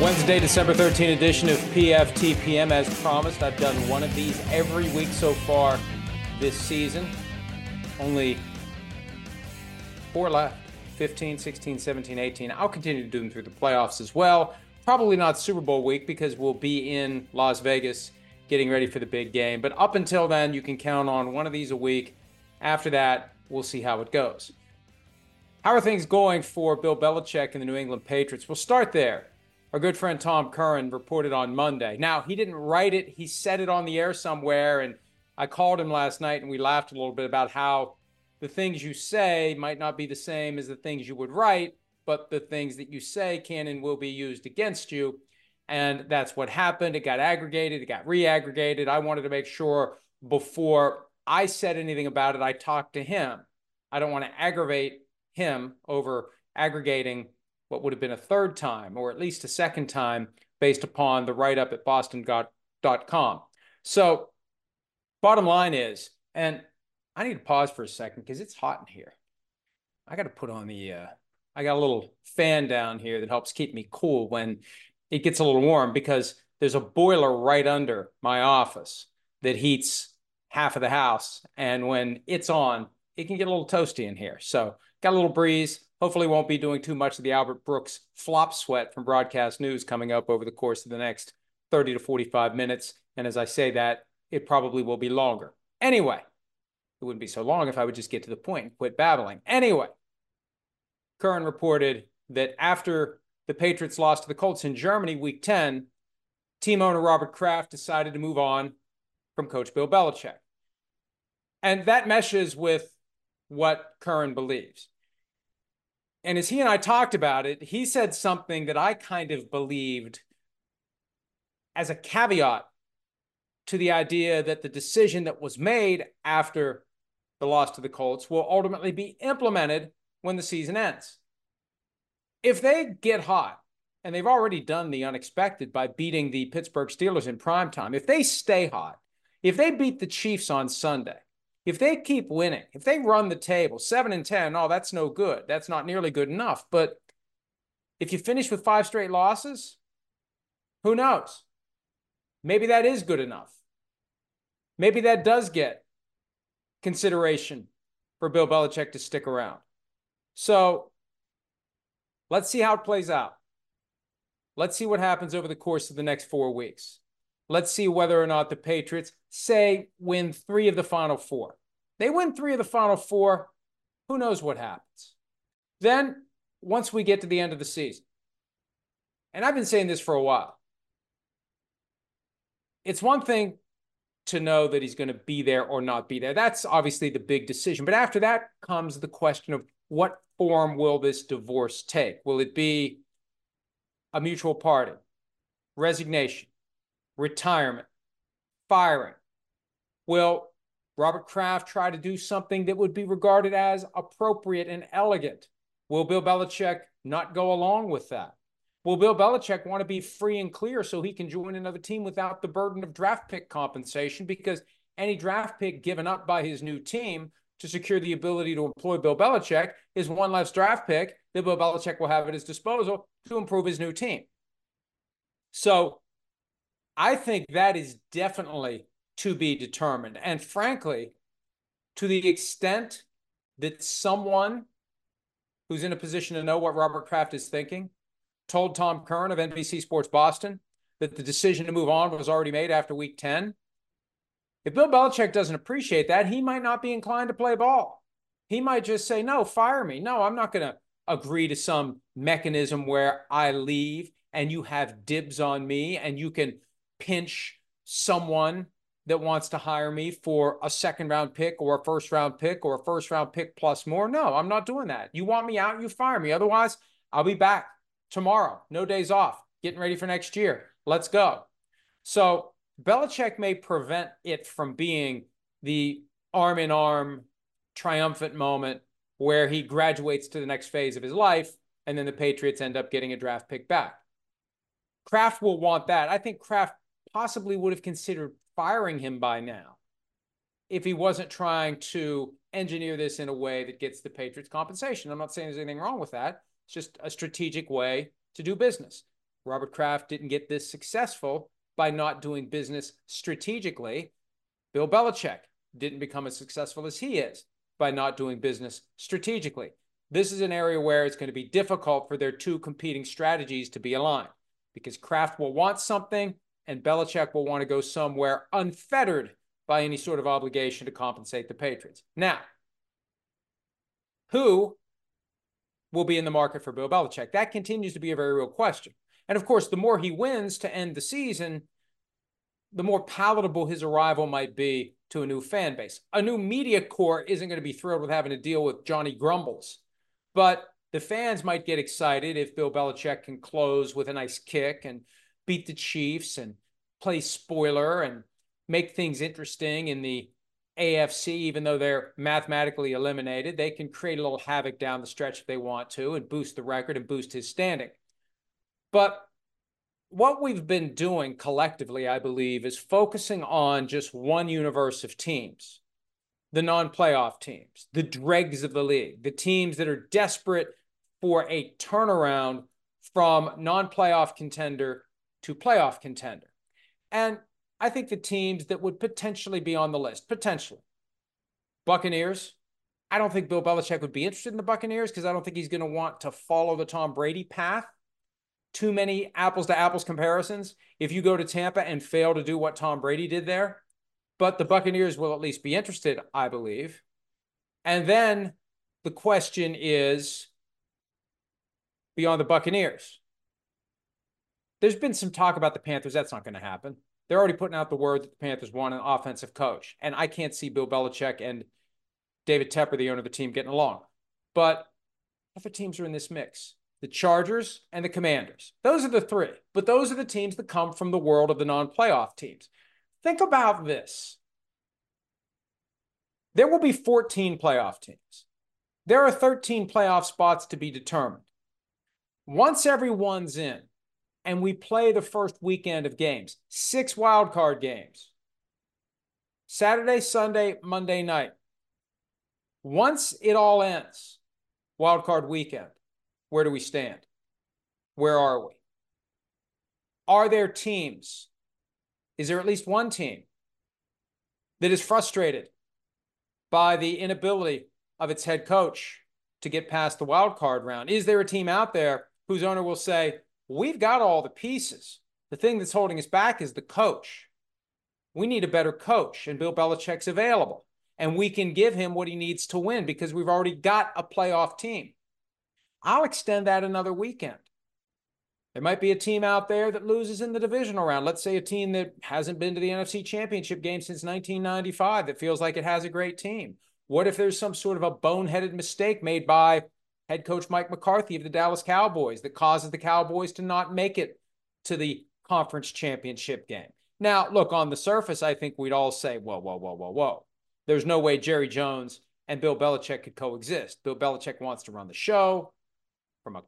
Wednesday, December 13 edition of PFTPM. As promised, I've done one of these every week so far this season. Only four left 15, 16, 17, 18. I'll continue to do them through the playoffs as well. Probably not Super Bowl week because we'll be in Las Vegas getting ready for the big game. But up until then, you can count on one of these a week. After that, we'll see how it goes. How are things going for Bill Belichick and the New England Patriots? We'll start there. Our good friend Tom Curran reported on Monday. Now, he didn't write it, he said it on the air somewhere. And I called him last night and we laughed a little bit about how the things you say might not be the same as the things you would write, but the things that you say can and will be used against you. And that's what happened. It got aggregated, it got re aggregated. I wanted to make sure before I said anything about it, I talked to him. I don't want to aggravate him over aggregating what would have been a third time or at least a second time based upon the write up at boston.com. So, bottom line is, and I need to pause for a second because it's hot in here. I got to put on the, uh, I got a little fan down here that helps keep me cool when it gets a little warm because there's a boiler right under my office that heats half of the house. And when it's on, it can get a little toasty in here. So, got a little breeze. Hopefully, won't be doing too much of the Albert Brooks flop sweat from broadcast news coming up over the course of the next 30 to 45 minutes. And as I say that, it probably will be longer. Anyway, it wouldn't be so long if I would just get to the point and quit babbling. Anyway, Curran reported that after the Patriots lost to the Colts in Germany week 10, team owner Robert Kraft decided to move on from coach Bill Belichick. And that meshes with what Curran believes. And as he and I talked about it, he said something that I kind of believed as a caveat to the idea that the decision that was made after the loss to the Colts will ultimately be implemented when the season ends. If they get hot, and they've already done the unexpected by beating the Pittsburgh Steelers in prime time, if they stay hot, if they beat the Chiefs on Sunday, if they keep winning, if they run the table, seven and 10, oh, that's no good. That's not nearly good enough. But if you finish with five straight losses, who knows? Maybe that is good enough. Maybe that does get consideration for Bill Belichick to stick around. So let's see how it plays out. Let's see what happens over the course of the next four weeks. Let's see whether or not the Patriots, say, win three of the final four. They win three of the final four. Who knows what happens? Then, once we get to the end of the season, and I've been saying this for a while, it's one thing to know that he's going to be there or not be there. That's obviously the big decision. But after that comes the question of what form will this divorce take? Will it be a mutual parting, resignation, retirement, firing. Will Robert Kraft try to do something that would be regarded as appropriate and elegant? Will Bill Belichick not go along with that? Will Bill Belichick want to be free and clear so he can join another team without the burden of draft pick compensation? Because any draft pick given up by his new team to secure the ability to employ Bill Belichick is one less draft pick that Bill Belichick will have at his disposal to improve his new team. So I think that is definitely to be determined. And frankly, to the extent that someone who's in a position to know what Robert Kraft is thinking told Tom Curran of NBC Sports Boston that the decision to move on was already made after week 10. If Bill Belichick doesn't appreciate that, he might not be inclined to play ball. He might just say, no, fire me. No, I'm not going to agree to some mechanism where I leave and you have dibs on me and you can pinch someone that wants to hire me for a second round pick or a first round pick or a first round pick plus more. No, I'm not doing that. You want me out, you fire me. Otherwise, I'll be back tomorrow. No days off. Getting ready for next year. Let's go. So Belichick may prevent it from being the arm in arm triumphant moment where he graduates to the next phase of his life and then the Patriots end up getting a draft pick back. Kraft will want that. I think Kraft possibly would have considered firing him by now if he wasn't trying to engineer this in a way that gets the Patriots compensation. I'm not saying there's anything wrong with that. It's just a strategic way to do business. Robert Kraft didn't get this successful by not doing business strategically. Bill Belichick didn't become as successful as he is by not doing business strategically. This is an area where it's going to be difficult for their two competing strategies to be aligned because Kraft will want something and Belichick will want to go somewhere unfettered by any sort of obligation to compensate the Patriots. Now, who will be in the market for Bill Belichick? That continues to be a very real question. And of course, the more he wins to end the season, the more palatable his arrival might be to a new fan base. A new media corps isn't going to be thrilled with having to deal with Johnny Grumbles, but the fans might get excited if Bill Belichick can close with a nice kick and beat the Chiefs and play spoiler and make things interesting in the AFC, even though they're mathematically eliminated. They can create a little havoc down the stretch if they want to and boost the record and boost his standing. But what we've been doing collectively, I believe, is focusing on just one universe of teams the non playoff teams, the dregs of the league, the teams that are desperate for a turnaround from non playoff contender to playoff contender. And I think the teams that would potentially be on the list, potentially, Buccaneers. I don't think Bill Belichick would be interested in the Buccaneers because I don't think he's going to want to follow the Tom Brady path too many apples to apples comparisons if you go to Tampa and fail to do what Tom Brady did there. But the Buccaneers will at least be interested, I believe. And then the question is beyond the Buccaneers. There's been some talk about the Panthers. That's not going to happen. They're already putting out the word that the Panthers want an offensive coach. And I can't see Bill Belichick and David Tepper, the owner of the team, getting along. But other teams are in this mix the Chargers, and the Commanders. Those are the three, but those are the teams that come from the world of the non playoff teams. Think about this there will be 14 playoff teams, there are 13 playoff spots to be determined. Once everyone's in, and we play the first weekend of games, six wildcard games Saturday, Sunday, Monday night. Once it all ends, wildcard weekend, where do we stand? Where are we? Are there teams? Is there at least one team that is frustrated by the inability of its head coach to get past the wild card round? Is there a team out there whose owner will say, We've got all the pieces. The thing that's holding us back is the coach. We need a better coach, and Bill Belichick's available. And we can give him what he needs to win because we've already got a playoff team. I'll extend that another weekend. There might be a team out there that loses in the divisional round. Let's say a team that hasn't been to the NFC Championship game since 1995 that feels like it has a great team. What if there's some sort of a boneheaded mistake made by head coach Mike McCarthy of the Dallas Cowboys that causes the Cowboys to not make it to the conference championship game? Now, look, on the surface, I think we'd all say, whoa, whoa, whoa, whoa, whoa. There's no way Jerry Jones and Bill Belichick could coexist. Bill Belichick wants to run the show from a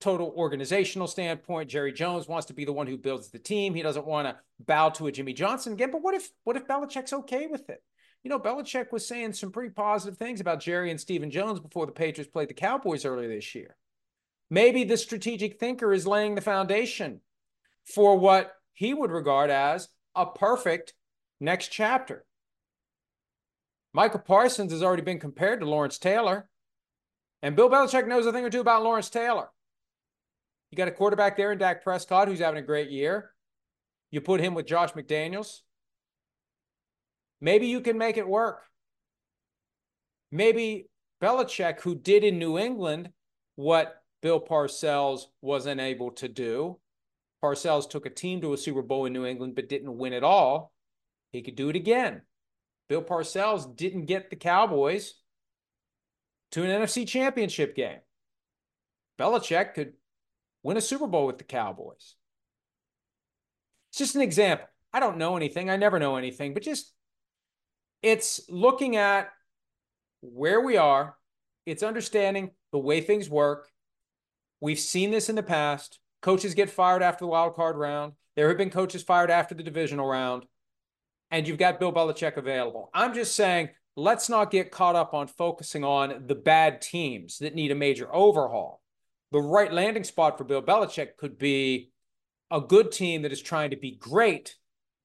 total organizational standpoint. Jerry Jones wants to be the one who builds the team. He doesn't want to bow to a Jimmy Johnson again. But what if what if Belichick's okay with it? You know, Belichick was saying some pretty positive things about Jerry and Stephen Jones before the Patriots played the Cowboys earlier this year. Maybe the strategic thinker is laying the foundation for what he would regard as a perfect next chapter. Micah Parsons has already been compared to Lawrence Taylor. And Bill Belichick knows a thing or two about Lawrence Taylor. You got a quarterback there in Dak Prescott who's having a great year. You put him with Josh McDaniels. Maybe you can make it work. Maybe Belichick, who did in New England what Bill Parcells was unable to do. Parcells took a team to a Super Bowl in New England but didn't win it all. He could do it again. Bill Parcells didn't get the Cowboys to an NFC championship game. Belichick could win a Super Bowl with the Cowboys. It's just an example. I don't know anything. I never know anything, but just it's looking at where we are, it's understanding the way things work. We've seen this in the past. Coaches get fired after the wild card round. There have been coaches fired after the divisional round and you've got Bill Belichick available. I'm just saying, let's not get caught up on focusing on the bad teams that need a major overhaul. The right landing spot for Bill Belichick could be a good team that is trying to be great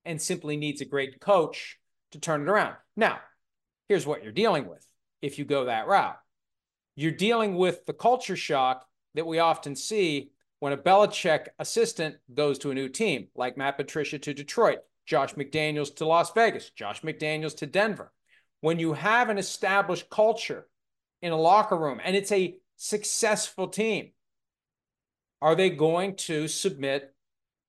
and simply needs a great coach to turn it around. Now, here's what you're dealing with if you go that route. You're dealing with the culture shock that we often see when a Belichick assistant goes to a new team, like Matt Patricia to Detroit, Josh McDaniels to Las Vegas, Josh McDaniels to Denver. When you have an established culture in a locker room and it's a successful team, are they going to submit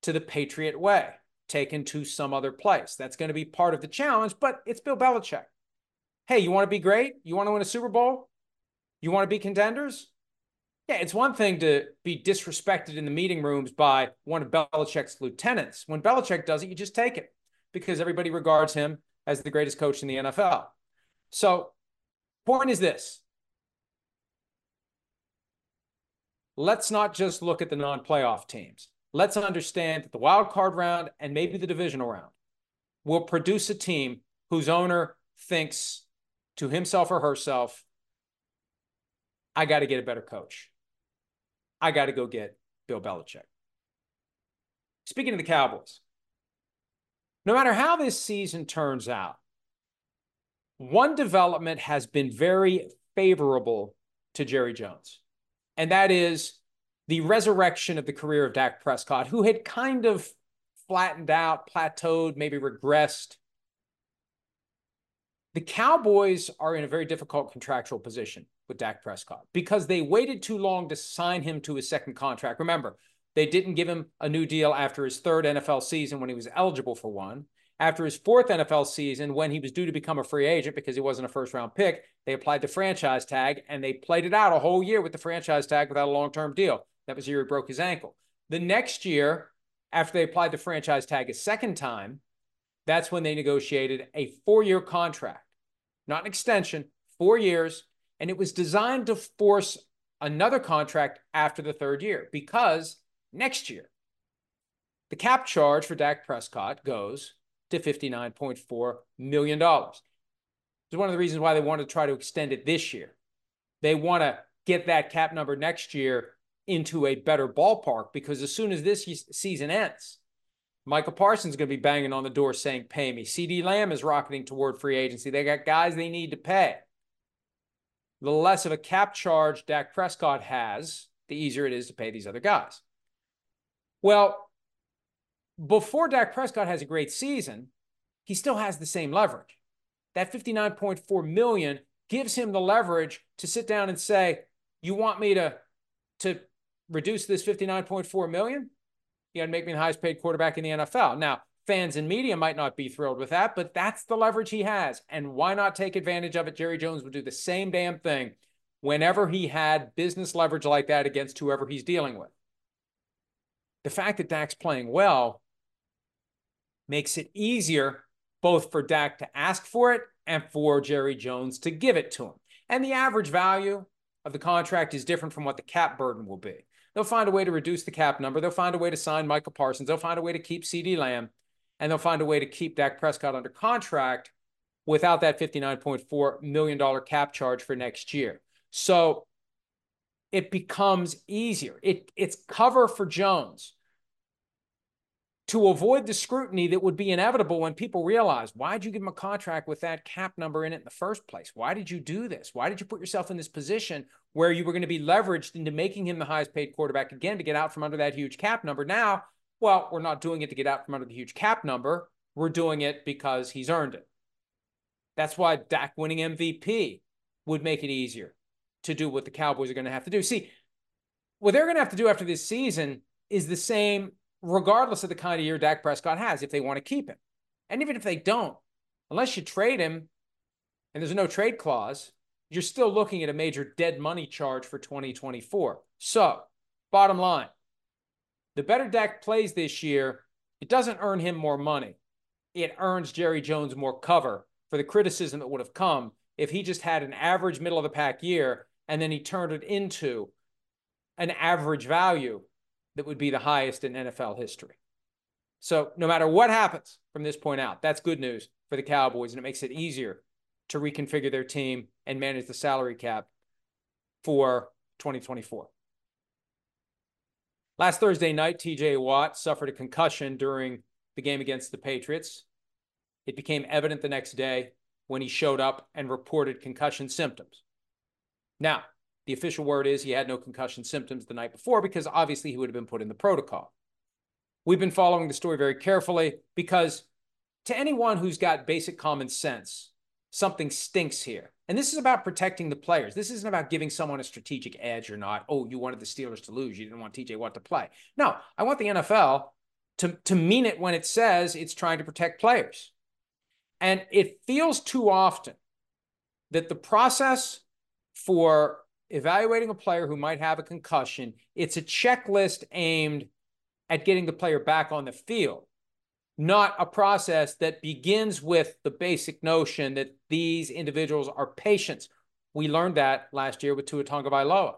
to the Patriot way, taken to some other place? That's going to be part of the challenge, but it's Bill Belichick. Hey, you want to be great? You want to win a Super Bowl? You want to be contenders? Yeah, it's one thing to be disrespected in the meeting rooms by one of Belichick's lieutenants. When Belichick does it, you just take it because everybody regards him as the greatest coach in the NFL. So, point is this let's not just look at the non playoff teams. Let's understand that the wild card round and maybe the divisional round will produce a team whose owner thinks to himself or herself, I got to get a better coach. I got to go get Bill Belichick. Speaking of the Cowboys, no matter how this season turns out, one development has been very favorable to Jerry Jones, and that is the resurrection of the career of Dak Prescott, who had kind of flattened out, plateaued, maybe regressed. The Cowboys are in a very difficult contractual position with Dak Prescott because they waited too long to sign him to his second contract. Remember, they didn't give him a new deal after his third NFL season when he was eligible for one. After his fourth NFL season, when he was due to become a free agent because he wasn't a first round pick, they applied the franchise tag and they played it out a whole year with the franchise tag without a long term deal. That was the year he broke his ankle. The next year, after they applied the franchise tag a second time, that's when they negotiated a four year contract, not an extension, four years, and it was designed to force another contract after the third year because next year, the cap charge for Dak Prescott goes to $59.4 million. It's one of the reasons why they want to try to extend it this year. They want to get that cap number next year into a better ballpark because as soon as this season ends, Micah Parsons is going to be banging on the door saying, Pay me. CeeDee Lamb is rocketing toward free agency. They got guys they need to pay the less of a cap charge Dak Prescott has, the easier it is to pay these other guys. Well, before Dak Prescott has a great season, he still has the same leverage. That 59.4 million gives him the leverage to sit down and say, "You want me to to reduce this 59.4 million? You got make me the highest paid quarterback in the NFL." Now, fans and media might not be thrilled with that, but that's the leverage he has. And why not take advantage of it? Jerry Jones would do the same damn thing whenever he had business leverage like that against whoever he's dealing with. The fact that Dak's playing well makes it easier both for Dak to ask for it and for Jerry Jones to give it to him. And the average value of the contract is different from what the cap burden will be. They'll find a way to reduce the cap number. They'll find a way to sign Micah Parsons. They'll find a way to keep CeeDee Lamb and they'll find a way to keep Dak Prescott under contract without that $59.4 million cap charge for next year. So it becomes easier. It, it's cover for Jones to avoid the scrutiny that would be inevitable when people realize why'd you give him a contract with that cap number in it in the first place? Why did you do this? Why did you put yourself in this position where you were going to be leveraged into making him the highest paid quarterback again to get out from under that huge cap number? Now well, we're not doing it to get out from under the huge cap number. We're doing it because he's earned it. That's why Dak winning MVP would make it easier to do what the Cowboys are going to have to do. See, what they're going to have to do after this season is the same, regardless of the kind of year Dak Prescott has, if they want to keep him. And even if they don't, unless you trade him and there's no trade clause, you're still looking at a major dead money charge for 2024. So, bottom line the better Dak plays this year, it doesn't earn him more money. It earns Jerry Jones more cover for the criticism that would have come if he just had an average middle of the pack year and then he turned it into an average value that would be the highest in NFL history. So, no matter what happens from this point out, that's good news for the Cowboys, and it makes it easier to reconfigure their team and manage the salary cap for 2024. Last Thursday night, TJ Watt suffered a concussion during the game against the Patriots. It became evident the next day when he showed up and reported concussion symptoms. Now, the official word is he had no concussion symptoms the night before because obviously he would have been put in the protocol. We've been following the story very carefully because to anyone who's got basic common sense, something stinks here. And this is about protecting the players. This isn't about giving someone a strategic edge or not. Oh, you wanted the Steelers to lose. You didn't want TJ Watt to play. No, I want the NFL to, to mean it when it says it's trying to protect players. And it feels too often that the process for evaluating a player who might have a concussion, it's a checklist aimed at getting the player back on the field, not a process that begins with the basic notion that these individuals are patients. We learned that last year with Tua Tagovailoa.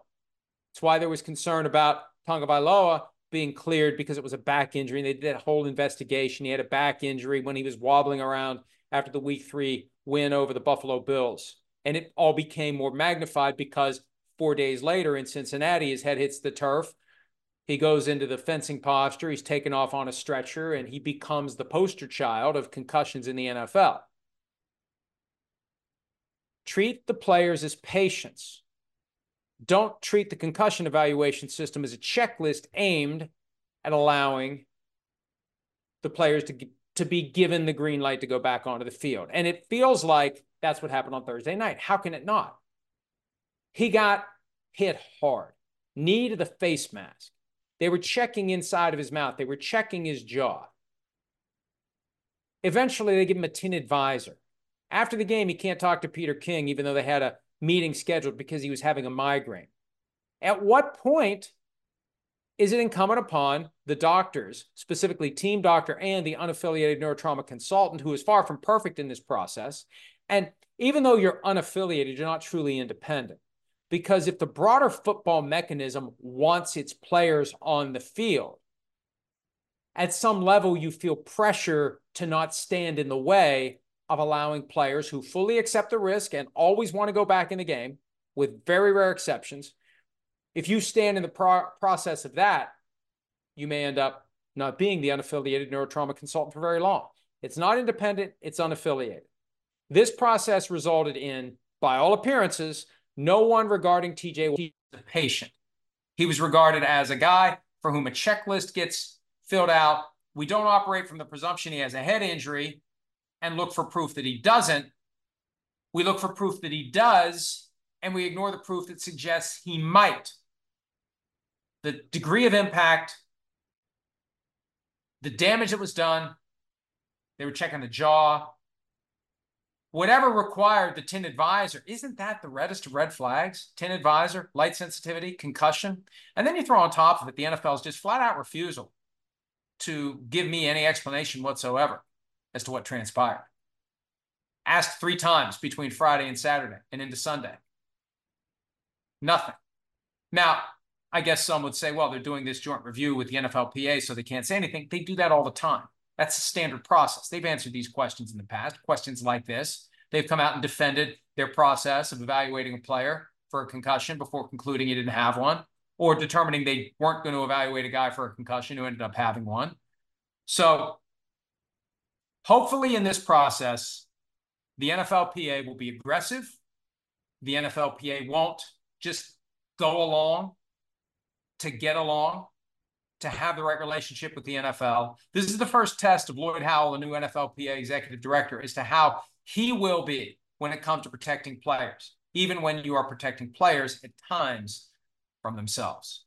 It's why there was concern about Tagovailoa being cleared because it was a back injury. And they did a whole investigation. He had a back injury when he was wobbling around after the week three win over the Buffalo Bills. And it all became more magnified because four days later in Cincinnati, his head hits the turf. He goes into the fencing posture. He's taken off on a stretcher and he becomes the poster child of concussions in the NFL. Treat the players as patients. Don't treat the concussion evaluation system as a checklist aimed at allowing the players to to be given the green light to go back onto the field. And it feels like that's what happened on Thursday night. How can it not? He got hit hard, knee to the face mask. They were checking inside of his mouth, they were checking his jaw. Eventually, they give him a tinted visor. After the game, he can't talk to Peter King, even though they had a meeting scheduled because he was having a migraine. At what point is it incumbent upon the doctors, specifically team doctor and the unaffiliated neurotrauma consultant, who is far from perfect in this process? And even though you're unaffiliated, you're not truly independent. Because if the broader football mechanism wants its players on the field, at some level, you feel pressure to not stand in the way of allowing players who fully accept the risk and always want to go back in the game, with very rare exceptions, if you stand in the pro- process of that, you may end up not being the unaffiliated neurotrauma consultant for very long. It's not independent, it's unaffiliated. This process resulted in, by all appearances, no one regarding TJ was a patient. He was regarded as a guy for whom a checklist gets filled out. We don't operate from the presumption he has a head injury and look for proof that he doesn't. We look for proof that he does, and we ignore the proof that suggests he might the degree of impact, the damage that was done. They were checking the jaw. Whatever required the tinted visor, isn't that the reddest of red flags? Tinted visor, light sensitivity, concussion. And then you throw on top of it the NFL's just flat out refusal to give me any explanation whatsoever as to what transpired. Asked three times between Friday and Saturday and into Sunday. Nothing. Now, I guess some would say, well, they're doing this joint review with the NFLPA, so they can't say anything. They do that all the time. That's a standard process. They've answered these questions in the past, questions like this. They've come out and defended their process of evaluating a player for a concussion before concluding he didn't have one, or determining they weren't going to evaluate a guy for a concussion who ended up having one. So hopefully in this process, the NFLPA will be aggressive. The NFLPA won't just go along to get along, to have the right relationship with the NFL. This is the first test of Lloyd Howell, the new NFLPA executive director, as to how he will be when it comes to protecting players, even when you are protecting players at times from themselves.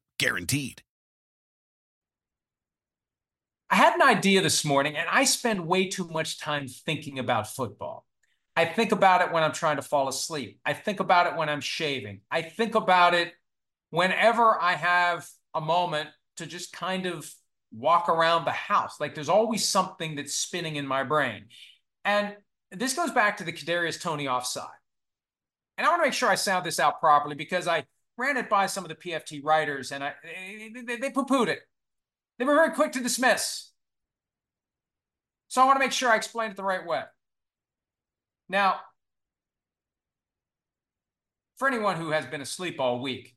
Guaranteed. I had an idea this morning, and I spend way too much time thinking about football. I think about it when I'm trying to fall asleep. I think about it when I'm shaving. I think about it whenever I have a moment to just kind of walk around the house. Like there's always something that's spinning in my brain. And this goes back to the Kadarius Toney offside. And I want to make sure I sound this out properly because I ran it by some of the PFT writers and I they, they poo-pooed it. They were very quick to dismiss. So I want to make sure I explain it the right way. Now, for anyone who has been asleep all week,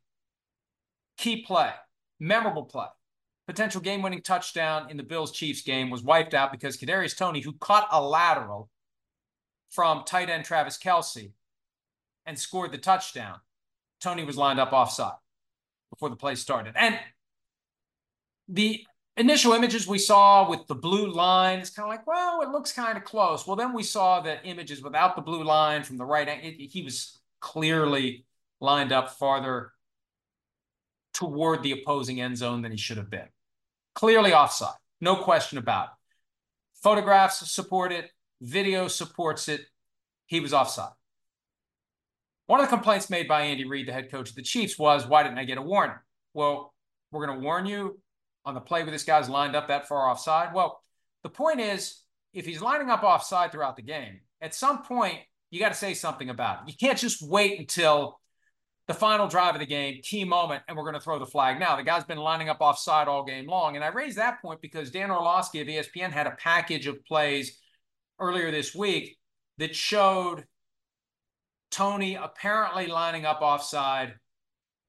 key play, memorable play, potential game-winning touchdown in the Bills-Chiefs game was wiped out because Kadarius Toney, who caught a lateral from tight end Travis Kelce and scored the touchdown, Toney was lined up offside before the play started. And the initial images we saw with the blue line, it's kind of like, well, it looks kind of close. Well, then we saw the images without the blue line from the right. It, he was clearly lined up farther toward the opposing end zone than he should have been. Clearly offside, no question about it. Photographs support it, video supports it. He was offside. One of the complaints made by Andy Reid, the head coach of the Chiefs, was, why didn't I get a warning? Well, we're going to warn you on the play where this guy's lined up that far offside? Well, the point is, if he's lining up offside throughout the game, at some point, you got to say something about it. You can't just wait until the final drive of the game, key moment, and we're going to throw the flag. Now, the guy's been lining up offside all game long. And I raised that point because Dan Orlovsky of ESPN had a package of plays earlier this week that showed Toney apparently lining up offside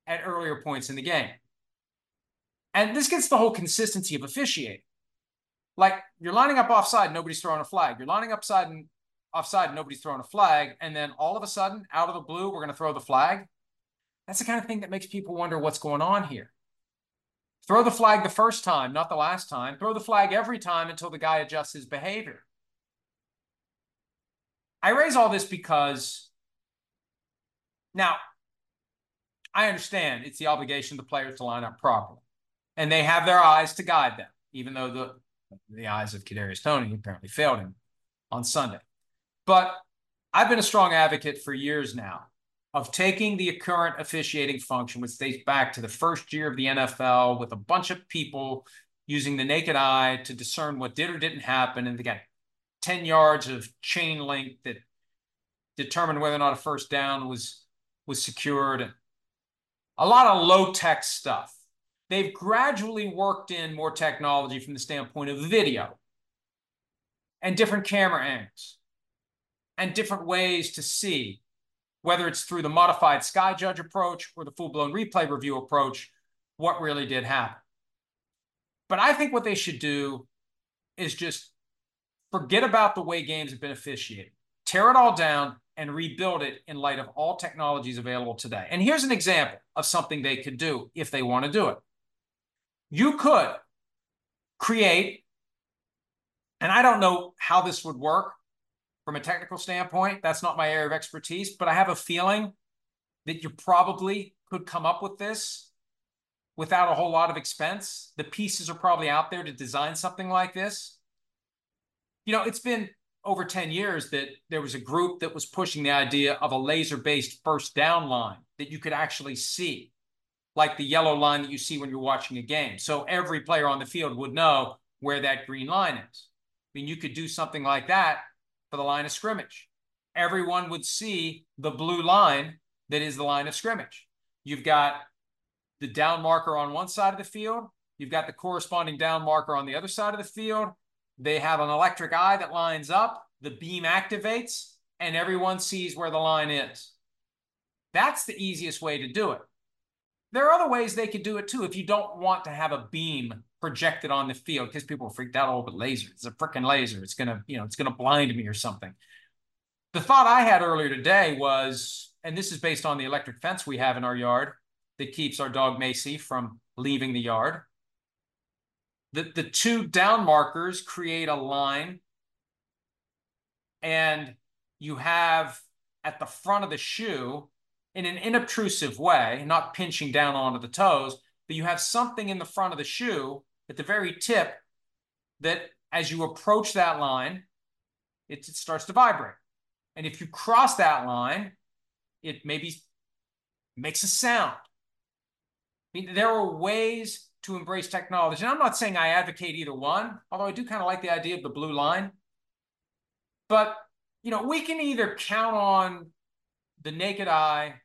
at earlier points in the game. And this gets the whole consistency of officiating. Like you're lining up offside, nobody's throwing a flag. You're lining up side and offside, nobody's throwing a flag. And then all of a sudden, out of the blue, we're going to throw the flag. That's the kind of thing that makes people wonder what's going on here. Throw the flag the first time, not the last time. Throw the flag every time until the guy adjusts his behavior. I raise all this because now I understand it's the obligation of the players to line up properly and they have their eyes to guide them, even though the the eyes of Kadarius Toney apparently failed him on Sunday. But I've been a strong advocate for years now of taking the current officiating function, which dates back to the first year of the NFL, with a bunch of people using the naked eye to discern what did or didn't happen, and they got 10 yards of chain link that determined whether or not a first down was was secured. And a lot of low tech stuff. They've gradually worked in more technology from the standpoint of video and different camera angles and different ways to see whether it's through the modified sky judge approach or the full-blown replay review approach what really did happen. But i think what they should do is just forget about the way games have been officiated. Tear it all down, and rebuild it in light of all technologies available today. And here's an example of something they could do if they want to do it. You could create, and I don't know how this would work from a technical standpoint. That's not my area of expertise, but I have a feeling that you probably could come up with this without a whole lot of expense. The pieces are probably out there to design something like this. You know, it's been over 10 years that there was a group that was pushing the idea of a laser based first down line that you could actually see, like the yellow line that you see when you're watching a game. So every player on the field would know where that green line is. I mean, you could do something like that for the line of scrimmage. Everyone would see the blue line that is the line of scrimmage. You've got the down marker on one side of the field, you've got the corresponding down marker on the other side of the field, they have an electric eye that lines up, the beam activates, and everyone sees where the line is. That's the easiest way to do it. There are other ways they could do it too if you don't want to have a beam projected on the field because people are freaked out oh, all over laser. It's a freaking laser. It's gonna, you know, it's gonna blind me or something. The thought I had earlier today was, and this is based on the electric fence we have in our yard that keeps our dog Macy from leaving the yard the, the two down markers create a line and you have at the front of the shoe in an inobtrusive way, not pinching down onto the toes, but you have something in the front of the shoe at the very tip that as you approach that line, it, it starts to vibrate. And if you cross that line, it maybe makes a sound. I mean, there are ways to embrace technology. And I'm not saying I advocate either one, although I do kind of like the idea of the blue line. But, you know, we can either count on the naked eye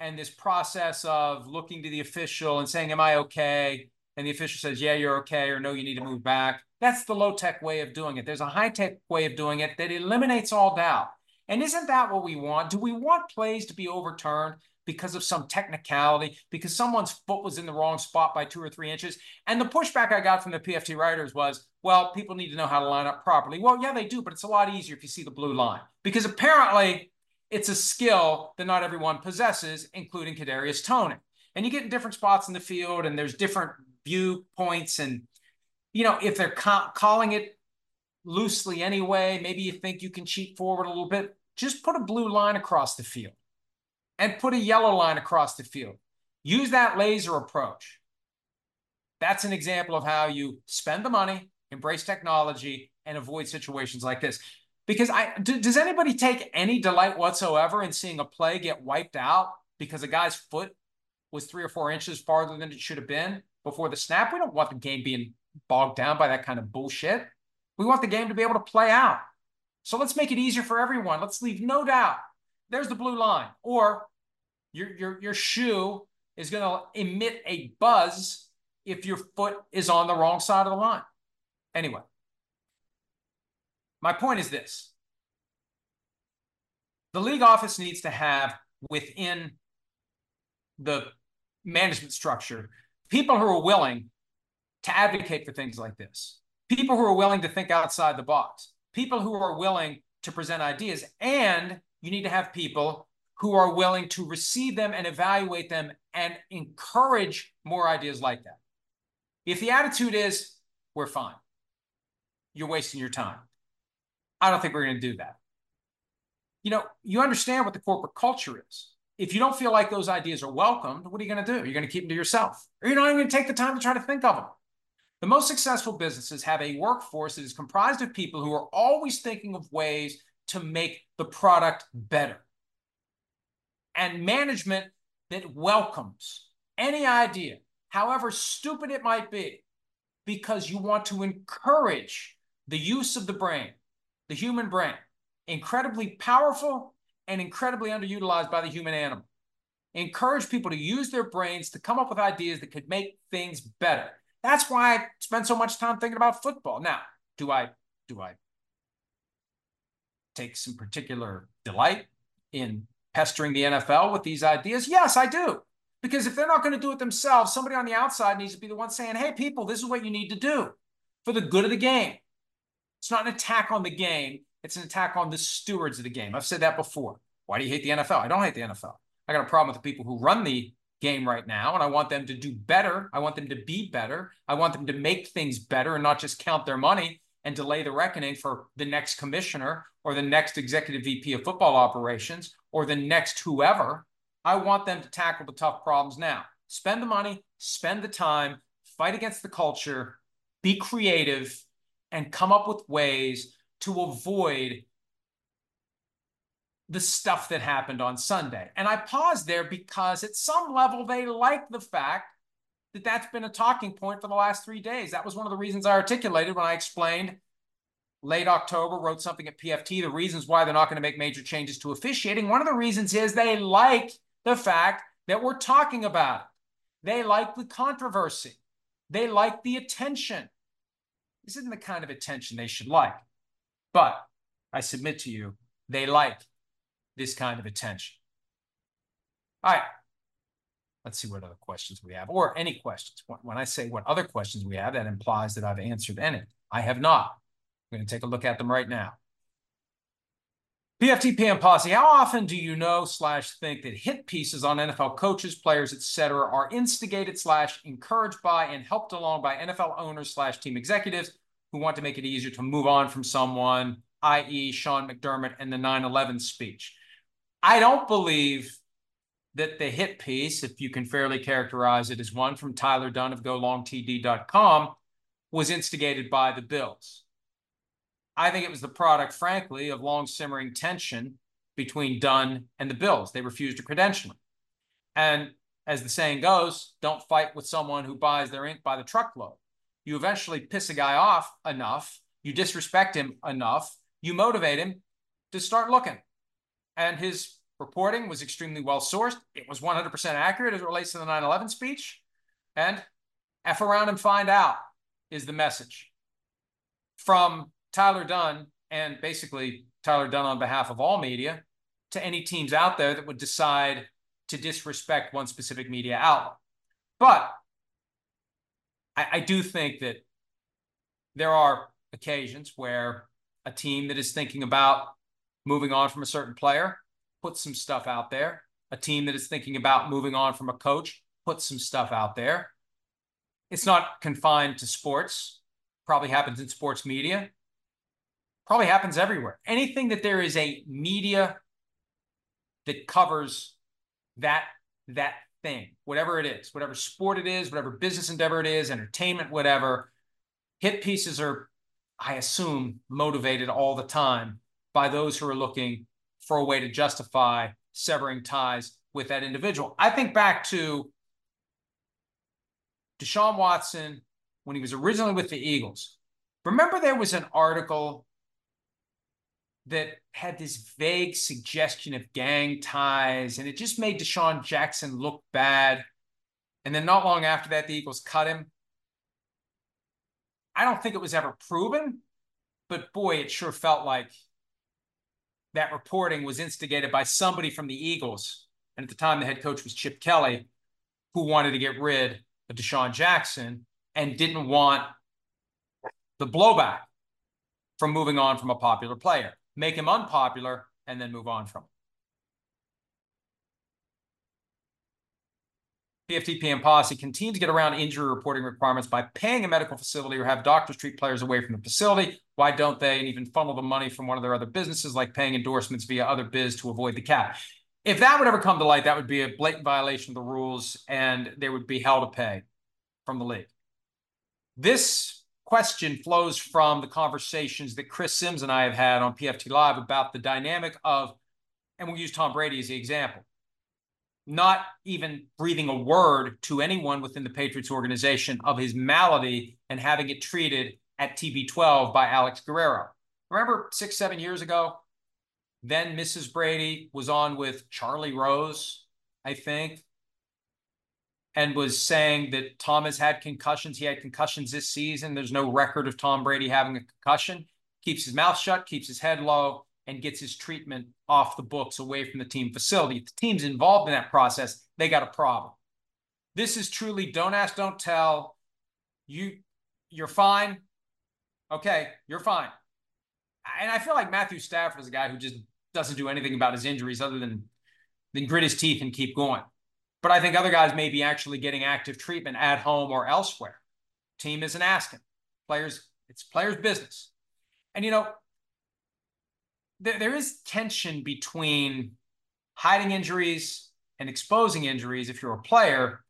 and this process of looking to the official and saying, Am I okay? And the official says, Yeah, you're okay, or no, you need to move back. That's the low tech way of doing it. There's a high tech way of doing it that eliminates all doubt. And isn't that what we want? Do we want plays to be overturned? Because of some technicality, because someone's foot was in the wrong spot by two or three inches. And the pushback I got from the PFT writers was, well, people need to know how to line up properly. Well, yeah, they do, but it's a lot easier if you see the blue line because apparently it's a skill that not everyone possesses, including Kadarius Toney. And you get in different spots in the field, and there's different viewpoints. And you know, if they're ca- calling it loosely anyway, maybe you think you can cheat forward a little bit. Just put a blue line across the field and put a yellow line across the field. Use that laser approach. That's an example of how you spend the money, embrace technology, and avoid situations like this. Because I do, does anybody take any delight whatsoever in seeing a play get wiped out because a guy's foot was three or four inches farther than it should have been before the snap? We don't want the game being bogged down by that kind of bullshit. We want the game to be able to play out. So let's make it easier for everyone. Let's leave no doubt there's the blue line. Or your, your, your shoe is going to emit a buzz if your foot is on the wrong side of the line. Anyway, my point is this the league office needs to have within the management structure people who are willing to advocate for things like this, people who are willing to think outside the box, people who are willing to present ideas, and you need to have people who are willing to receive them and evaluate them and encourage more ideas like that. If the attitude is, we're fine, you're wasting your time, I don't think we're going to do that. You know, you understand what the corporate culture is. If you don't feel like those ideas are welcomed, what are you going to do? You're going to keep them to yourself, or you're not even going to take the time to try to think of them. The most successful businesses have a workforce that is comprised of people who are always thinking of ways to make the product better. And management that welcomes any idea, however stupid it might be, because you want to encourage the use of the brain, the human brain, incredibly powerful and incredibly underutilized by the human animal. Encourage people to use their brains to come up with ideas that could make things better. That's why I spend so much time thinking about football. Now, do I do I take some particular delight in pestering the NFL with these ideas? Yes, I do. Because if they're not going to do it themselves, somebody on the outside needs to be the one saying, hey, people, this is what you need to do for the good of the game. It's not an attack on the game. It's an attack on the stewards of the game. I've said that before. Why do you hate the NFL? I don't hate the NFL. I got a problem with the people who run the game right now, and I want them to do better. I want them to be better. I want them to make things better and not just count their money and delay the reckoning for the next commissioner or the next executive VP of football operations or the next whoever. I want them to tackle the tough problems now. Spend the money, spend the time, fight against the culture, be creative, and come up with ways to avoid the stuff that happened on Sunday. And I pause there because at some level, they like the fact that that's been a talking point for the last three days. That was one of the reasons I articulated when I explained late October, wrote something at PFT, the reasons why they're not going to make major changes to officiating. One of the reasons is they like the fact that we're talking about it. They like the controversy. They like the attention. This isn't the kind of attention they should like. But I submit to you, they like this kind of attention. All right. Let's see what other questions we have, or any questions. When I say what other questions we have, that implies that I've answered any. I have not. I'm going to take a look at them right now. PFTPM Posse, how often do you know slash think that hit pieces on NFL coaches, players, etc., are instigated slash encouraged by and helped along by NFL owners slash team executives who want to make it easier to move on from someone, i.e., Sean McDermott and the 9 11 speech? I don't believe that the hit piece, if you can fairly characterize it as one from Tyler Dunn of GoLongTD.com, was instigated by the Bills. I think it was the product, frankly, of long simmering tension between Dunn and the Bills. They refused to credential him. And as the saying goes, don't fight with someone who buys their ink by the truckload. You eventually piss a guy off enough, you disrespect him enough, you motivate him to start looking. And his reporting was extremely well sourced. It was 100% accurate as it relates to the 9 11 speech. And F around and find out is the message. From Tyler Dunn and basically Tyler Dunn on behalf of all media to any teams out there that would decide to disrespect one specific media outlet. But I, I do think that there are occasions where a team that is thinking about moving on from a certain player puts some stuff out there. A team that is thinking about moving on from a coach puts some stuff out there. It's not confined to sports, probably happens in sports media probably happens everywhere. Anything that there is a media that covers that that thing, whatever it is, whatever sport it is, whatever business endeavor it is, entertainment, whatever, hit pieces are, I assume, motivated all the time by those who are looking for a way to justify severing ties with that individual. I think back to Deshaun Watson when he was originally with the Eagles. Remember, there was an article that had this vague suggestion of gang ties, and it just made DeSean Jackson look bad. And then not long after that, the Eagles cut him. I don't think it was ever proven, but boy, it sure felt like that reporting was instigated by somebody from the Eagles. And at the time, the head coach was Chip Kelly, who wanted to get rid of DeSean Jackson and didn't want the blowback from moving on from a popular player make him unpopular, and then move on from him. PFTPM Posse continue to get around injury reporting requirements by paying a medical facility or have doctors treat players away from the facility. Why don't they and even funnel the money from one of their other businesses like paying endorsements via other biz to avoid the cap? If that would ever come to light, that would be a blatant violation of the rules and there would be hell to pay from the league. This question flows from the conversations that Chris Sims and I have had on PFT Live about the dynamic of, and we'll use Tom Brady as the example, not even breathing a word to anyone within the Patriots organization of his malady and having it treated at TB12 by Alex Guerrero. Remember six, seven years ago? Then Mrs. Brady was on with Charlie Rose, I think, and was saying that Tom has had concussions. He had concussions this season. There's no record of Tom Brady having a concussion. Keeps his mouth shut, keeps his head low, and gets his treatment off the books away from the team facility. If the team's involved in that process, they got a problem. This is truly don't ask, don't tell. You, you're fine. Okay, you're fine. and I feel like Matthew Stafford is a guy who just doesn't do anything about his injuries other than, than grit his teeth and keep going. But I think other guys may be actually getting active treatment at home or elsewhere. Team isn't asking. Players, it's players' business. And you know, there, there is tension between hiding injuries and exposing injuries if you're a player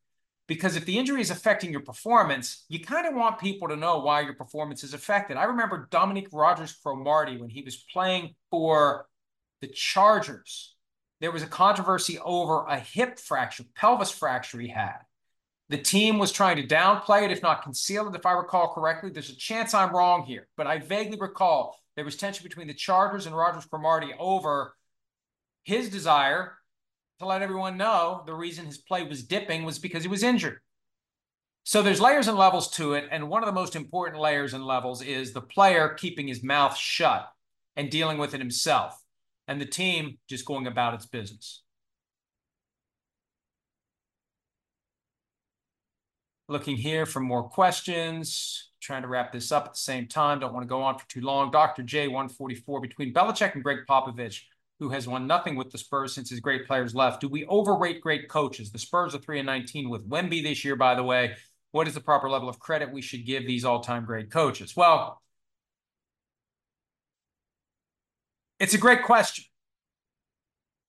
because if the injury is affecting your performance, you kind of want people to know why your performance is affected. I remember Dominique Rodgers-Cromartie when he was playing for the Chargers. There was a controversy over a hip fracture, pelvis fracture he had. The team was trying to downplay it, if not conceal it, if I recall correctly. There's a chance I'm wrong here, but I vaguely recall there was tension between the Chargers and Rodgers-Cromartie over his desire to let everyone know the reason his play was dipping was because he was injured. So there's layers and levels to it. And one of the most important layers and levels is the player keeping his mouth shut and dealing with it himself, and the team just going about its business. Looking here for more questions, trying to wrap this up at the same time. Don't want to go on for too long. Dr. J, 144 between Belichick and Gregg Popovich who has won nothing with the Spurs since his great players left. Do we overrate great coaches? The Spurs are 3 and 19 with Wemby this year, by the way. What is the proper level of credit we should give these all time great coaches? Well, it's a great question.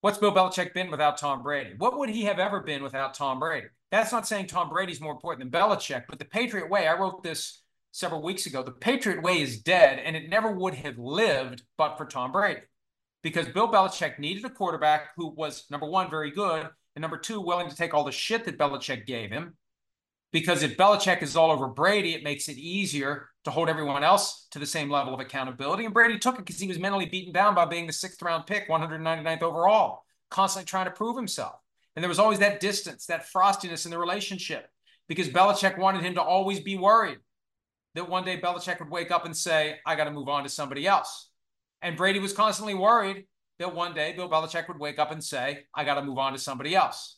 What's Bill Belichick been without Tom Brady? What would he have ever been without Tom Brady? That's not saying Tom Brady's more important than Belichick, but the Patriot way, I wrote this several weeks ago, the Patriot way is dead and it never would have lived but for Tom Brady because Bill Belichick needed a quarterback who was number one, very good, and number two, willing to take all the shit that Belichick gave him. Because if Belichick is all over Brady, it makes it easier to hold everyone else to the same level of accountability. And Brady took it because he was mentally beaten down by being the sixth round pick, 199th overall, constantly trying to prove himself. And there was always that distance, that frostiness in the relationship because Belichick wanted him to always be worried that one day Belichick would wake up and say, I got to move on to somebody else. And Brady was constantly worried that one day Bill Belichick would wake up and say, I got to move on to somebody else.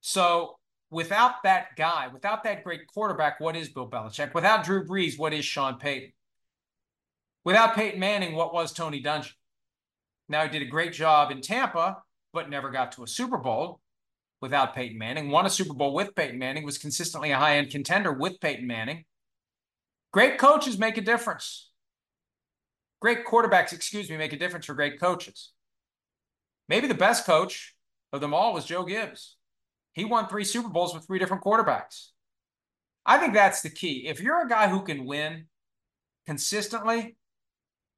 So without that guy, without that great quarterback, what is Bill Belichick? Without Drew Brees, what is Sean Payton? Without Peyton Manning, what was Tony Dungy? Now, he did a great job in Tampa, but never got to a Super Bowl without Peyton Manning. Won a Super Bowl with Peyton Manning, was consistently a high end contender with Peyton Manning. Great coaches make a difference. Great quarterbacks, excuse me, make a difference for great coaches. Maybe the best coach of them all was Joe Gibbs. He won three Super Bowls with three different quarterbacks. I think that's the key. If you're a guy who can win consistently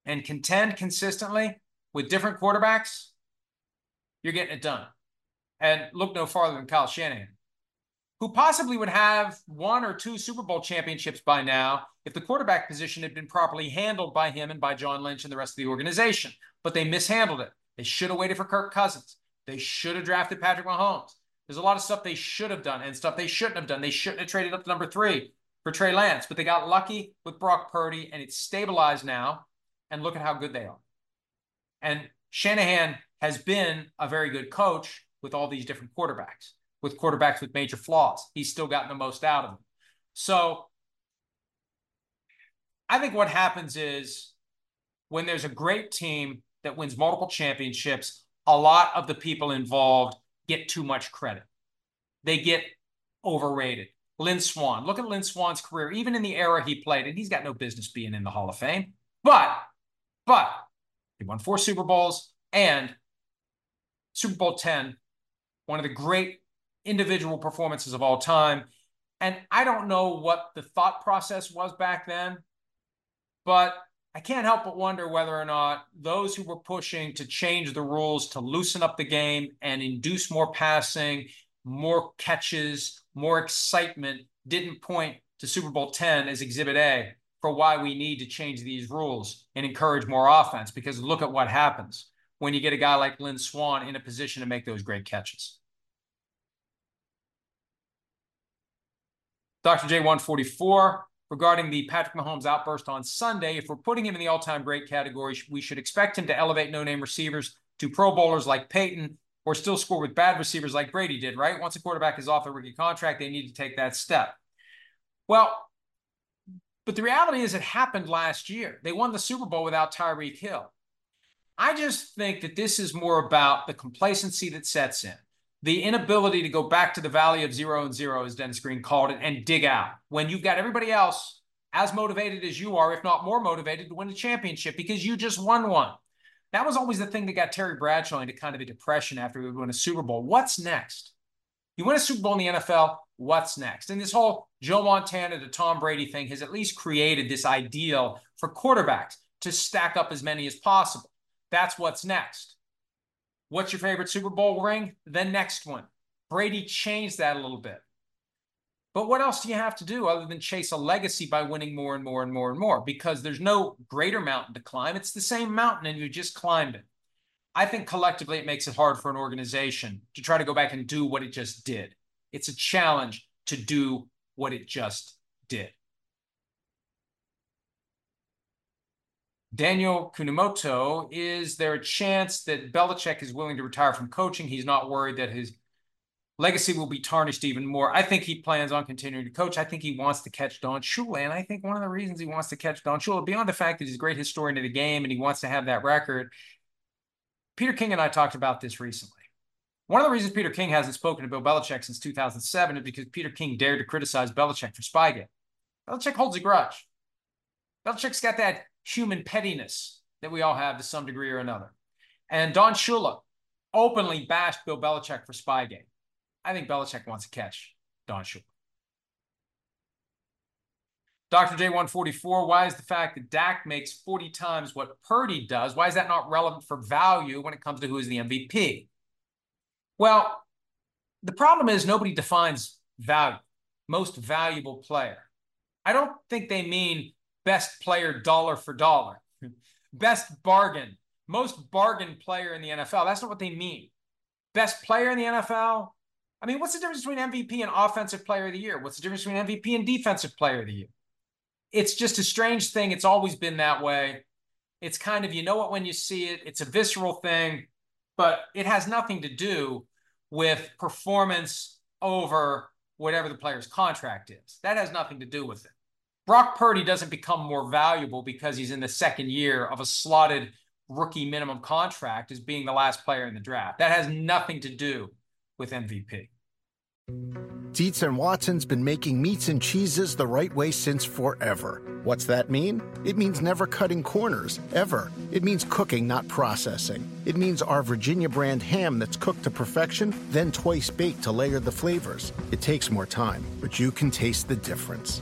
and contend consistently with different quarterbacks, you're getting it done. And look no farther than Kyle Shanahan who possibly would have one or two Super Bowl championships by now if the quarterback position had been properly handled by him and by John Lynch and the rest of the organization. But they mishandled it. They should have waited for Kirk Cousins. They should have drafted Patrick Mahomes. There's a lot of stuff they should have done and stuff they shouldn't have done. They shouldn't have traded up to number three for Trey Lance, but they got lucky with Brock Purdy and it's stabilized now. And look at how good they are. And Shanahan has been a very good coach with all these different quarterbacks with quarterbacks with major flaws. He's still gotten the most out of them. So I think what happens is when there's a great team that wins multiple championships, a lot of the people involved get too much credit. They get overrated. Lynn Swann, look at Lynn Swann's career, even in the era he played, and he's got no business being in the Hall of Fame. But, but he won four Super Bowls and Super Bowl 10, one of the great individual performances of all time. And I don't know what the thought process was back then, but I can't help but wonder whether or not those who were pushing to change the rules to loosen up the game and induce more passing, more catches, more excitement didn't point to Super Bowl 10 as exhibit A for why we need to change these rules and encourage more offense. Because look at what happens when you get a guy like Lynn Swann in a position to make those great catches. Dr. J144 regarding the Patrick Mahomes outburst on Sunday. If we're putting him in the all time great category, we should expect him to elevate no name receivers to pro bowlers like Peyton or still score with bad receivers like Brady did, right? Once a quarterback is off a rookie contract, they need to take that step. Well, But the reality is, it happened last year. They won the Super Bowl without Tyreek Hill. I just think that this is more about the complacency that sets in, the inability to go back to the valley of zero and zero, as Dennis Green called it, and dig out when you've got everybody else as motivated as you are, if not more motivated, to win a championship because you just won one. That was always the thing that got Terry Bradshaw into kind of a depression after we won a Super Bowl. What's next? You win a Super Bowl in the NFL, what's next? And this whole Joe Montana to Tom Brady thing has at least created this ideal for quarterbacks to stack up as many as possible. That's what's next. What's your favorite Super Bowl ring? The next one. Brady changed that a little bit. But what else do you have to do other than chase a legacy by winning more and more and more and more? Because there's no greater mountain to climb. It's the same mountain and you just climbed it. I think collectively it makes it hard for an organization to try to go back and do what it just did. It's a challenge to do what it just did. Daniel Kunimoto, is there a chance that Belichick is willing to retire from coaching? He's not worried that his legacy will be tarnished even more. I think he plans on continuing to coach. I think he wants to catch Don Shula. And I think one of the reasons he wants to catch Don Shula, beyond the fact that he's a great historian of the game and he wants to have that record, Peter King and I talked about this recently. One of the reasons Peter King hasn't spoken to Bill Belichick since 2007 is because Peter King dared to criticize Belichick for Spygate. Belichick holds a grudge. Belichick's got that human pettiness that we all have to some degree or another. And Don Shula openly bashed Bill Belichick for Spygate. I think Belichick wants to catch Don Shula. Dr. J144, why is the fact that Dak makes 40 times what Purdy does, why is that not relevant for value when it comes to who is the MVP? Well, the problem is nobody defines value, most valuable player. I don't think they mean best player dollar for dollar, best bargain, most bargain player in the NFL. That's not what they mean. Best player in the NFL? I mean, what's the difference between MVP and offensive player of the year? What's the difference between MVP and defensive player of the year? It's just a strange thing. It's always been that way. It's kind of, you know it when you see it. It's a visceral thing, but it has nothing to do with performance over whatever the player's contract is. That has nothing to do with it. Brock Purdy doesn't become more valuable because he's in the second year of a slotted rookie minimum contract as being the last player in the draft. That has nothing to do with MVP. Dietz and Watson's been making meats and cheeses the right way since forever. What's that mean? It means never cutting corners, ever. It means cooking, not processing. It means our Virginia brand ham that's cooked to perfection, then twice baked to layer the flavors. It takes more time, but you can taste the difference.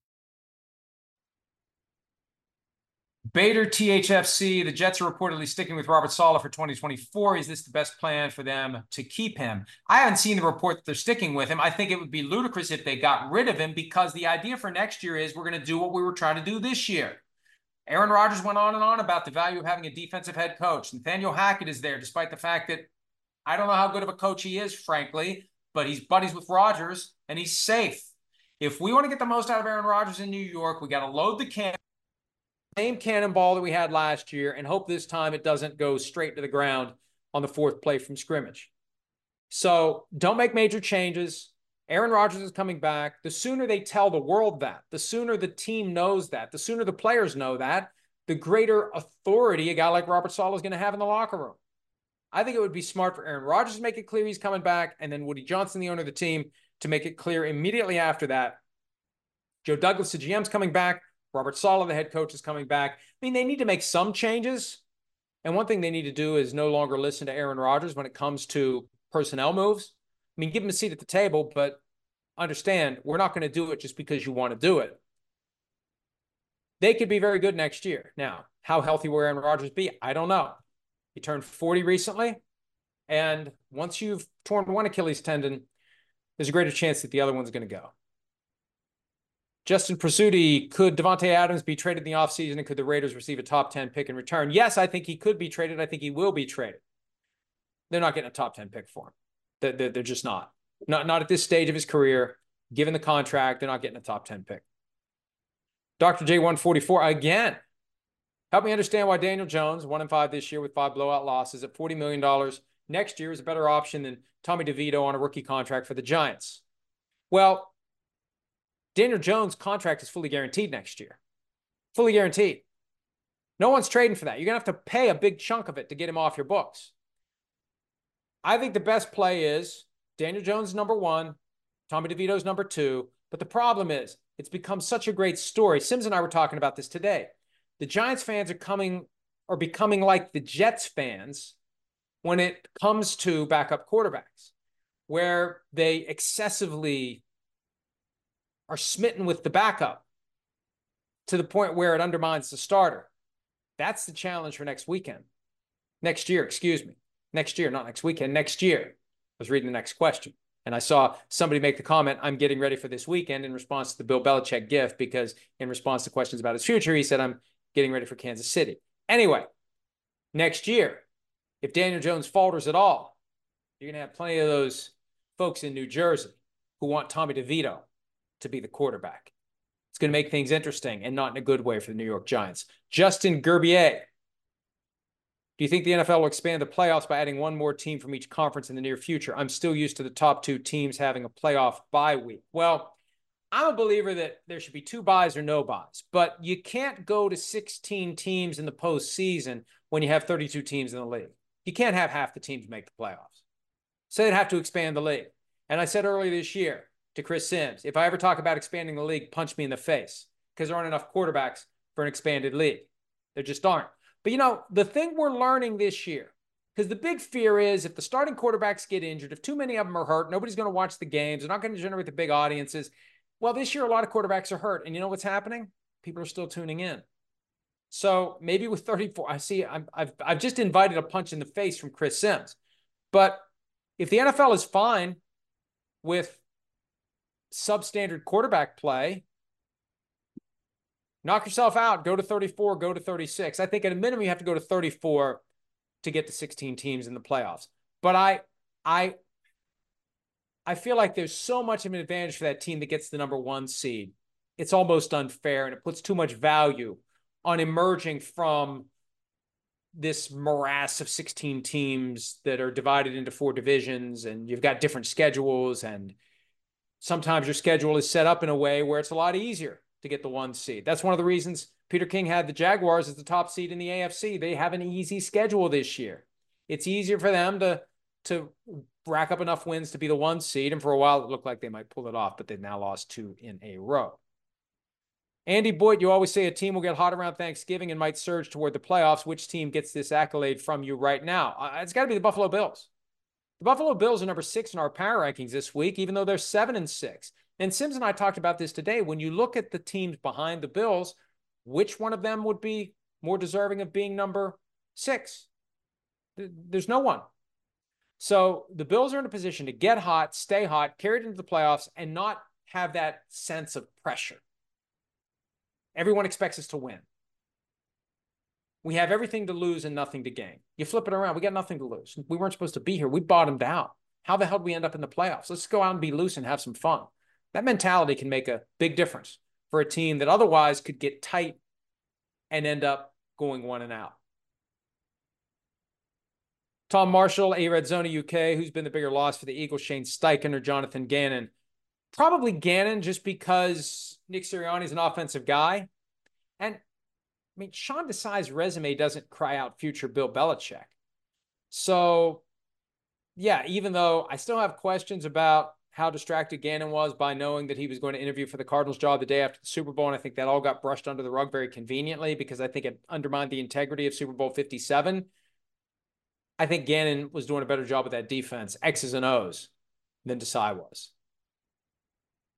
Bader THFC, the Jets are reportedly sticking with Robert Saleh for 2024. Is this the best plan for them to keep him? I haven't seen the report that they're sticking with him. I think it would be ludicrous if they got rid of him because the idea for next year is we're going to do what we were trying to do this year. Aaron Rodgers went on and on about the value of having a defensive head coach. Nathaniel Hackett is there, despite the fact that I don't know how good of a coach he is, frankly, but he's buddies with Rodgers and he's safe. If we want to get the most out of Aaron Rodgers in New York, we got to load the can same cannonball that we had last year and hope this time it doesn't go straight to the ground on the fourth play from scrimmage. So don't make major changes. Aaron Rodgers is coming back. The sooner they tell the world that, the sooner the team knows that, the sooner the players know that, the greater authority a guy like Robert Saleh is going to have in the locker room. I think it would be smart for Aaron Rodgers to make it clear he's coming back, and then Woody Johnson, the owner of the team, to make it clear immediately after that. Joe Douglas, the GM's coming back. Robert Saleh, the head coach, is coming back. I mean, they need to make some changes. And one thing they need to do is no longer listen to Aaron Rodgers when it comes to personnel moves. I mean, give him a seat at the table, but understand we're not going to do it just because you want to do it. They could be very good next year. Now, how healthy will Aaron Rodgers be? I don't know. He turned 40 recently. And once you've torn one Achilles tendon, there's a greater chance that the other one's going to go. Justin Prasuti, could Davante Adams be traded in the offseason and could the Raiders receive a top 10 pick in return? Yes, I think he could be traded. I think he will be traded. They're not getting a top 10 pick for him. They're, they're just not. Not, not at this stage of his career. Given the contract, they're not getting a top 10 pick. Dr. J144, again, help me understand why Daniel Jones, one and five this year with five blowout losses at $40 million next year is a better option than Tommy DeVito on a rookie contract for the Giants. Well, Daniel Jones' contract is fully guaranteed next year. Fully guaranteed. No one's trading for that. You're going to have to pay a big chunk of it to get him off your books. I think the best play is Daniel Jones number one, Tommy DeVito's number two. But the problem is, it's become such a great story. Sims and I were talking about this today. The Giants fans are coming or becoming like the Jets fans when it comes to backup quarterbacks, where they excessively are smitten with the backup to the point where it undermines the starter. That's the challenge for next weekend. Next year, excuse me. Next year, not next weekend, next year. I was reading the next question. And I saw somebody make the comment, I'm getting ready for this weekend in response to the Bill Belichick gift, because in response to questions about his future, he said, I'm getting ready for Kansas City. Anyway, next year, if Daniel Jones falters at all, you're going to have plenty of those folks in New Jersey who want Tommy DeVito to be the quarterback. It's going to make things interesting and not in a good way for the New York Giants. Justin Gerbier. Do you think the NFL will expand the playoffs by adding one more team from each conference in the near future? I'm still used to the top two teams having a playoff bye week. Well, I'm a believer that there should be two buys or no buys, but you can't go to 16 teams in the postseason when you have 32 teams in the league. You can't have half the teams make the playoffs. So they'd have to expand the league. And I said earlier this year to Chris Sims, if I ever talk about expanding the league, punch me in the face because there aren't enough quarterbacks for an expanded league. There just aren't. But you know, the thing we're learning this year, because the big fear is if the starting quarterbacks get injured, if too many of them are hurt, nobody's going to watch the games. They're not going to generate the big audiences. Well, this year, a lot of quarterbacks are hurt. And you know what's happening? People are still tuning in. So maybe with 34, I see i have I've just invited a punch in the face from Chris Sims. But if the NFL is fine with substandard quarterback play, knock yourself out, go to 34, go to 36. I think at a minimum you have to go to 34 to get to 16 teams in the playoffs. But I I I feel like there's so much of an advantage for that team that gets the number 1 seed. It's almost unfair and it puts too much value on emerging from this morass of 16 teams that are divided into four divisions and you've got different schedules and sometimes your schedule is set up in a way where it's a lot easier to get the one seed. That's one of the reasons Peter King had the Jaguars as the top seed in the AFC. They have an easy schedule this year. It's easier for them to to rack up enough wins to be the one seed. And for a while, it looked like they might pull it off, but they've now lost two in a row. Andy Boyd, you always say a team will get hot around Thanksgiving and might surge toward the playoffs. Which team gets this accolade from you right now? Uh, it's got to be the Buffalo Bills. The Buffalo Bills are number six in our power rankings this week, even though they're seven and six. And Sims and I talked about this today. When you look at the teams behind the Bills, which one of them would be more deserving of being number six? There's no one. So the Bills are in a position to get hot, stay hot, carry it into the playoffs, and not have that sense of pressure. Everyone expects us to win. We have everything to lose and nothing to gain. You flip it around, we got nothing to lose. We weren't supposed to be here. We bottomed out. How the hell did we end up in the playoffs? Let's go out and be loose and have some fun. That mentality can make a big difference for a team that otherwise could get tight and end up going one and out. Tom Marshall, A Red Zona UK, who's been the bigger loss for the Eagles, Shane Steichen or Jonathan Gannon? Probably Gannon, just because Nick Sirianni is an offensive guy. And mean, Sean Desai's resume doesn't cry out future Bill Belichick. So, yeah, even though I still have questions about how distracted Gannon was by knowing that he was going to interview for the Cardinals job the day after the Super Bowl. And I think that all got brushed under the rug very conveniently because I think it undermined the integrity of Super Bowl 57. I think Gannon was doing a better job with that defense, X's and O's, than Desai was.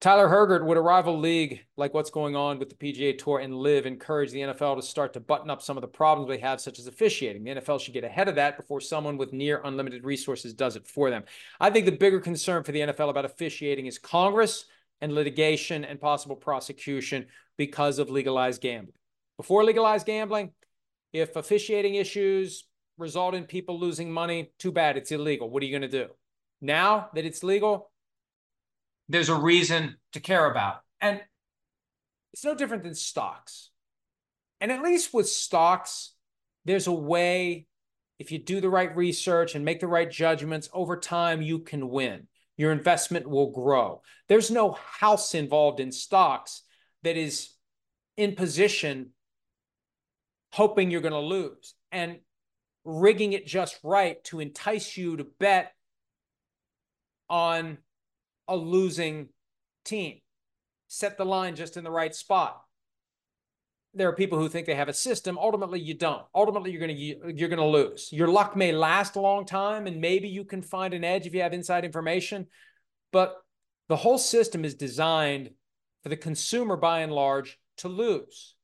Tyler Hergert, would a rival league like what's going on with the PGA Tour and LIV encourage the NFL to start to button up some of the problems they have, such as officiating? The NFL should get ahead of that before someone with near unlimited resources does it for them. I think the bigger concern for the NFL about officiating is Congress and litigation and possible prosecution because of legalized gambling. Before legalized gambling, if officiating issues result in people losing money, too bad, it's illegal. What are you going to do? Now that it's legal, there's a reason to care about. And it's no different than stocks. And at least with stocks, there's a way, if you do the right research and make the right judgments, over time you can win. Your investment will grow. There's no house involved in stocks that is in position hoping you're going to lose and rigging it just right to entice you to bet on a losing team. Set the line just in the right spot. There are people who think they have a system. Ultimately, you don't. Ultimately, you're going to you're going to lose. Your luck may last a long time, and maybe you can find an edge if you have inside information. But the whole system is designed for the consumer, by and large, to lose.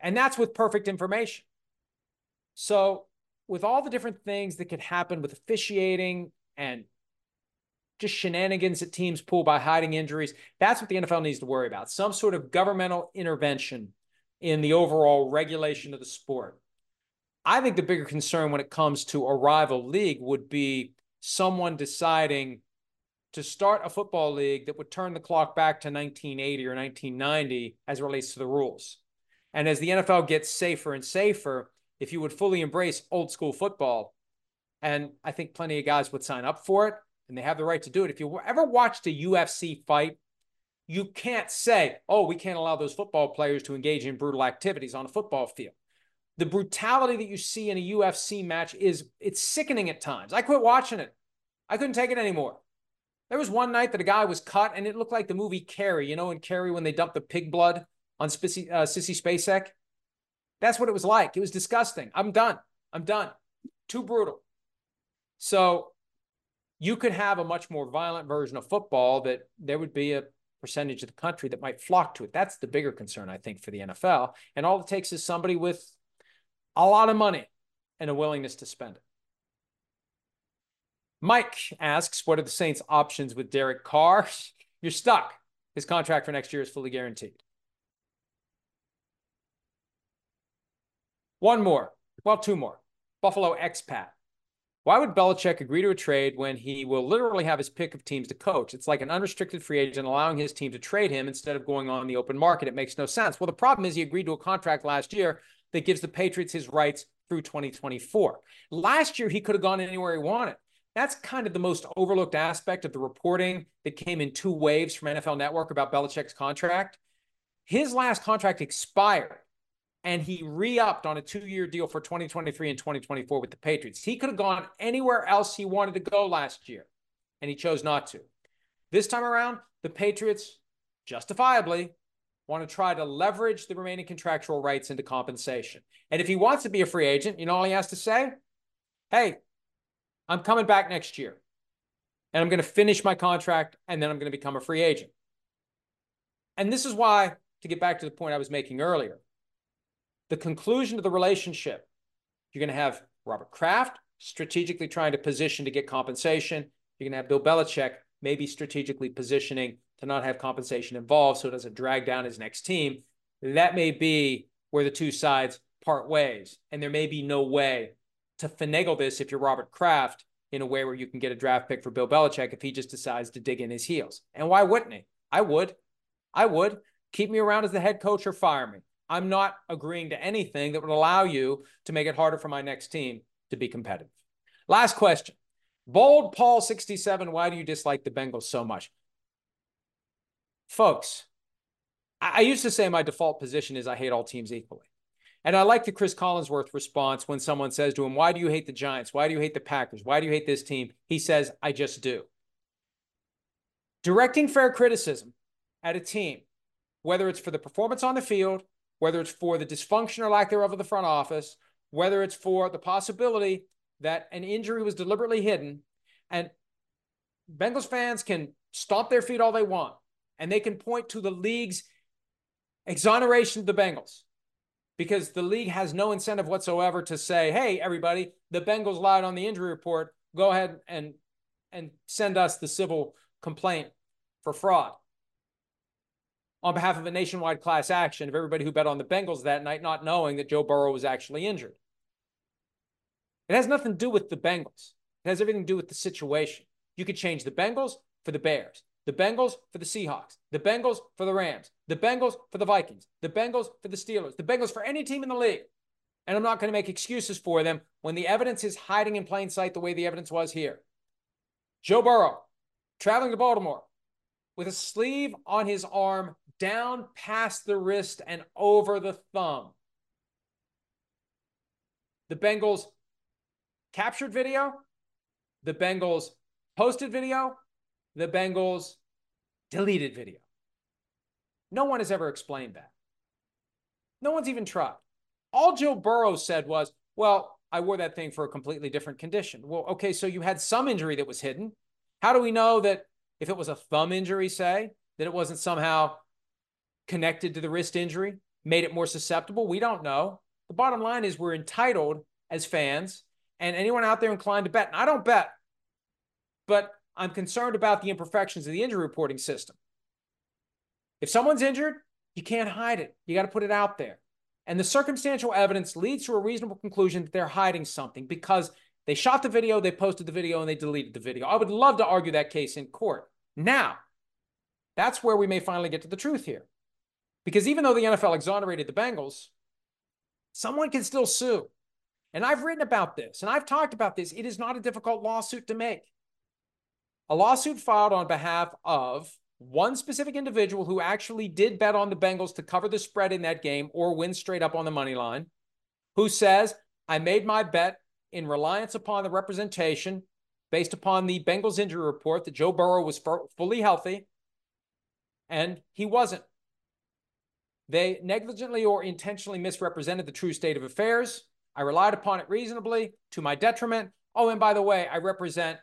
And that's with perfect information. So, with all the different things that could happen with officiating and just shenanigans that teams pull by hiding injuries. That's what the NFL needs to worry about. Some sort of governmental intervention in the overall regulation of the sport. I think the bigger concern when it comes to a rival league would be someone deciding to start a football league that would turn the clock back to 1980 or 1990 as it relates to the rules. And as the NFL gets safer and safer, if you would fully embrace old school football, and I think plenty of guys would sign up for it, and they have the right to do it. If you ever watched a UFC fight, you can't say, oh, we can't allow those football players to engage in brutal activities on a football field. The brutality that you see in a UFC match is it's sickening at times. I quit watching it. I couldn't take it anymore. There was one night that a guy was cut and it looked like the movie Carrie, you know, in Carrie when they dumped the pig blood on Sissy, uh, Sissy Spacek. That's what it was like. It was disgusting. I'm done. I'm done. Too brutal. So you could have a much more violent version of football that there would be a percentage of the country that might flock to it. That's the bigger concern, I think, for the NFL. And all it takes is somebody with a lot of money and a willingness to spend it. Mike asks, What are the Saints' options with Derek Carr? You're stuck. His contract for next year is fully guaranteed. One more. Well, two more. Buffalo expat. Why would Belichick agree to a trade when he will literally have his pick of teams to coach? It's like an unrestricted free agent allowing his team to trade him instead of going on the open market. It makes no sense. Well, the problem is he agreed to a contract last year that gives the Patriots his rights through 2024. Last year, he could have gone anywhere he wanted. That's kind of the most overlooked aspect of the reporting that came in two waves from NFL Network about Belichick's contract. His last contract expired and he re-upped on a two-year deal for 2023 and 2024 with the Patriots. He could have gone anywhere else he wanted to go last year, and he chose not to. This time around, the Patriots justifiably want to try to leverage the remaining contractual rights into compensation. And if he wants to be a free agent, you know all he has to say? Hey, I'm coming back next year. And I'm going to finish my contract and then I'm going to become a free agent. And this is why, to get back to the point I was making earlier, the conclusion of the relationship, you're going to have Robert Kraft strategically trying to position to get compensation. You're going to have Bill Belichick maybe strategically positioning to not have compensation involved so it doesn't drag down his next team. That may be where the two sides part ways. And there may be no way to finagle this if you're Robert Kraft in a way where you can get a draft pick for Bill Belichick if he just decides to dig in his heels. And why wouldn't he? I would. I would. Keep me around as the head coach or fire me. I'm not agreeing to anything that would allow you to make it harder for my next team to be competitive. Last question. Bold Paul 67, why do you dislike the Bengals so much? Folks, I used to say my default position is I hate all teams equally. And I like the Cris Collinsworth response when someone says to him, Why do you hate the Giants? Why do you hate the Packers? Why do you hate this team? He says, I just do. Directing fair criticism at a team, whether it's for the performance on the field, whether it's for the dysfunction or lack thereof of the front office, whether it's for the possibility that an injury was deliberately hidden, and Bengals fans can stomp their feet all they want, and they can point to the league's exoneration of the Bengals because the league has no incentive whatsoever to say, "Hey, everybody, the Bengals lied on the injury report. Go ahead and and send us the civil complaint for fraud." On behalf of a nationwide class action of everybody who bet on the Bengals that night, not knowing that Joe Burrow was actually injured. It has nothing to do with the Bengals. It has everything to do with the situation. You could change the Bengals for the Bears the Bengals for the Seahawks, the Bengals for the Rams, the Bengals for the Vikings, the Bengals for the Steelers, the Bengals for any team in the league. And I'm not going to make excuses for them when the evidence is hiding in plain sight the way the evidence was here. Joe Burrow traveling to Baltimore with a sleeve on his arm down past the wrist and over the thumb. The Bengals captured video, the Bengals posted video, the Bengals deleted video. No one has ever explained that. No one's even tried. All Joe Burrow said was, well, I wore that thing for a completely different condition. Well, okay, so you had some injury that was hidden. How do we know that if it was a thumb injury, say, that it wasn't somehow connected to the wrist injury, made it more susceptible? We don't know. The bottom line is we're entitled as fans and anyone out there inclined to bet. And I don't bet, but I'm concerned about the imperfections of the injury reporting system. If someone's injured, you can't hide it. You got to put it out there. And the circumstantial evidence leads to a reasonable conclusion that they're hiding something because they shot the video, they posted the video, and they deleted the video. I would love to argue that case in court. Now, that's where we may finally get to the truth here. Because even though the NFL exonerated the Bengals, someone can still sue. And I've written about this and I've talked about this. It is not a difficult lawsuit to make a lawsuit filed on behalf of one specific individual who actually did bet on the Bengals to cover the spread in that game or win straight up on the money line, who says, I made my bet in reliance upon the representation based upon the Bengals injury report that Joe Burrow was fully healthy, and he wasn't. They negligently or intentionally misrepresented the true state of affairs. I relied upon it reasonably to my detriment. Oh, and by the way, I represent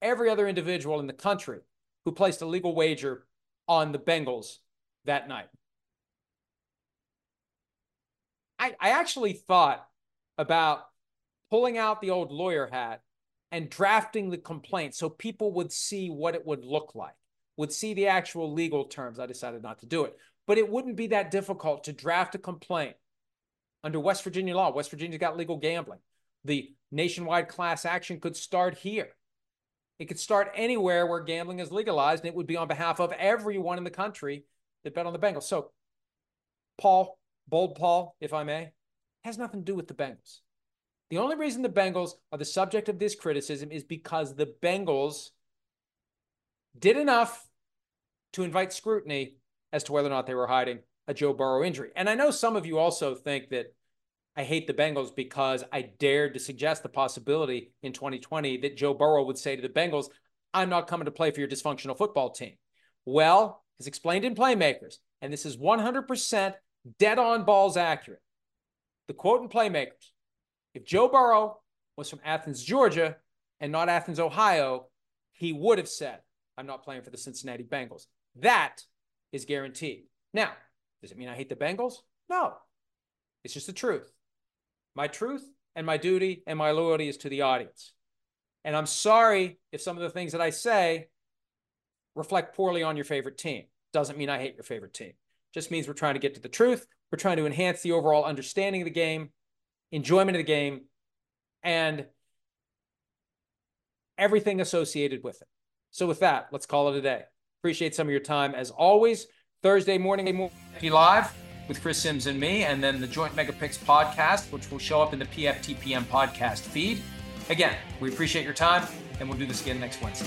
every other individual in the country who placed a legal wager on the Bengals that night. I, I actually thought about pulling out the old lawyer hat and drafting the complaint so people would see what it would look like, would see the actual legal terms. I decided not to do it. But it wouldn't be that difficult to draft a complaint under West Virginia law. West Virginia's got legal gambling. The nationwide class action could start here. It could start anywhere where gambling is legalized, and it would be on behalf of everyone in the country that bet on the Bengals. So, Paul, bold Paul, if I may, has nothing to do with the Bengals. The only reason the Bengals are the subject of this criticism is because the Bengals did enough to invite scrutiny as to whether or not they were hiding a Joe Burrow injury. And I know some of you also think that I hate the Bengals because I dared to suggest the possibility in 2020 that Joe Burrow would say to the Bengals, I'm not coming to play for your dysfunctional football team. Well, as explained in Playmakers, and this is 100% dead on balls accurate. The quote in Playmakers if Joe Burrow was from Athens, Georgia, and not Athens, Ohio, he would have said, I'm not playing for the Cincinnati Bengals. That is guaranteed. Now, does it mean I hate the Bengals? No. It's just the truth. My truth and my duty and my loyalty is to the audience. And I'm sorry if some of the things that I say reflect poorly on your favorite team. Doesn't mean I hate your favorite team. Just means we're trying to get to the truth. We're trying to enhance the overall understanding of the game, enjoyment of the game, and everything associated with it. So, with that, let's call it a day. Appreciate some of your time. As always, Thursday morning, live with Chris Sims and me, and then the Joint Mega Picks podcast, which will show up in the PFTPM podcast feed. Again, we appreciate your time, and we'll do this again next Wednesday.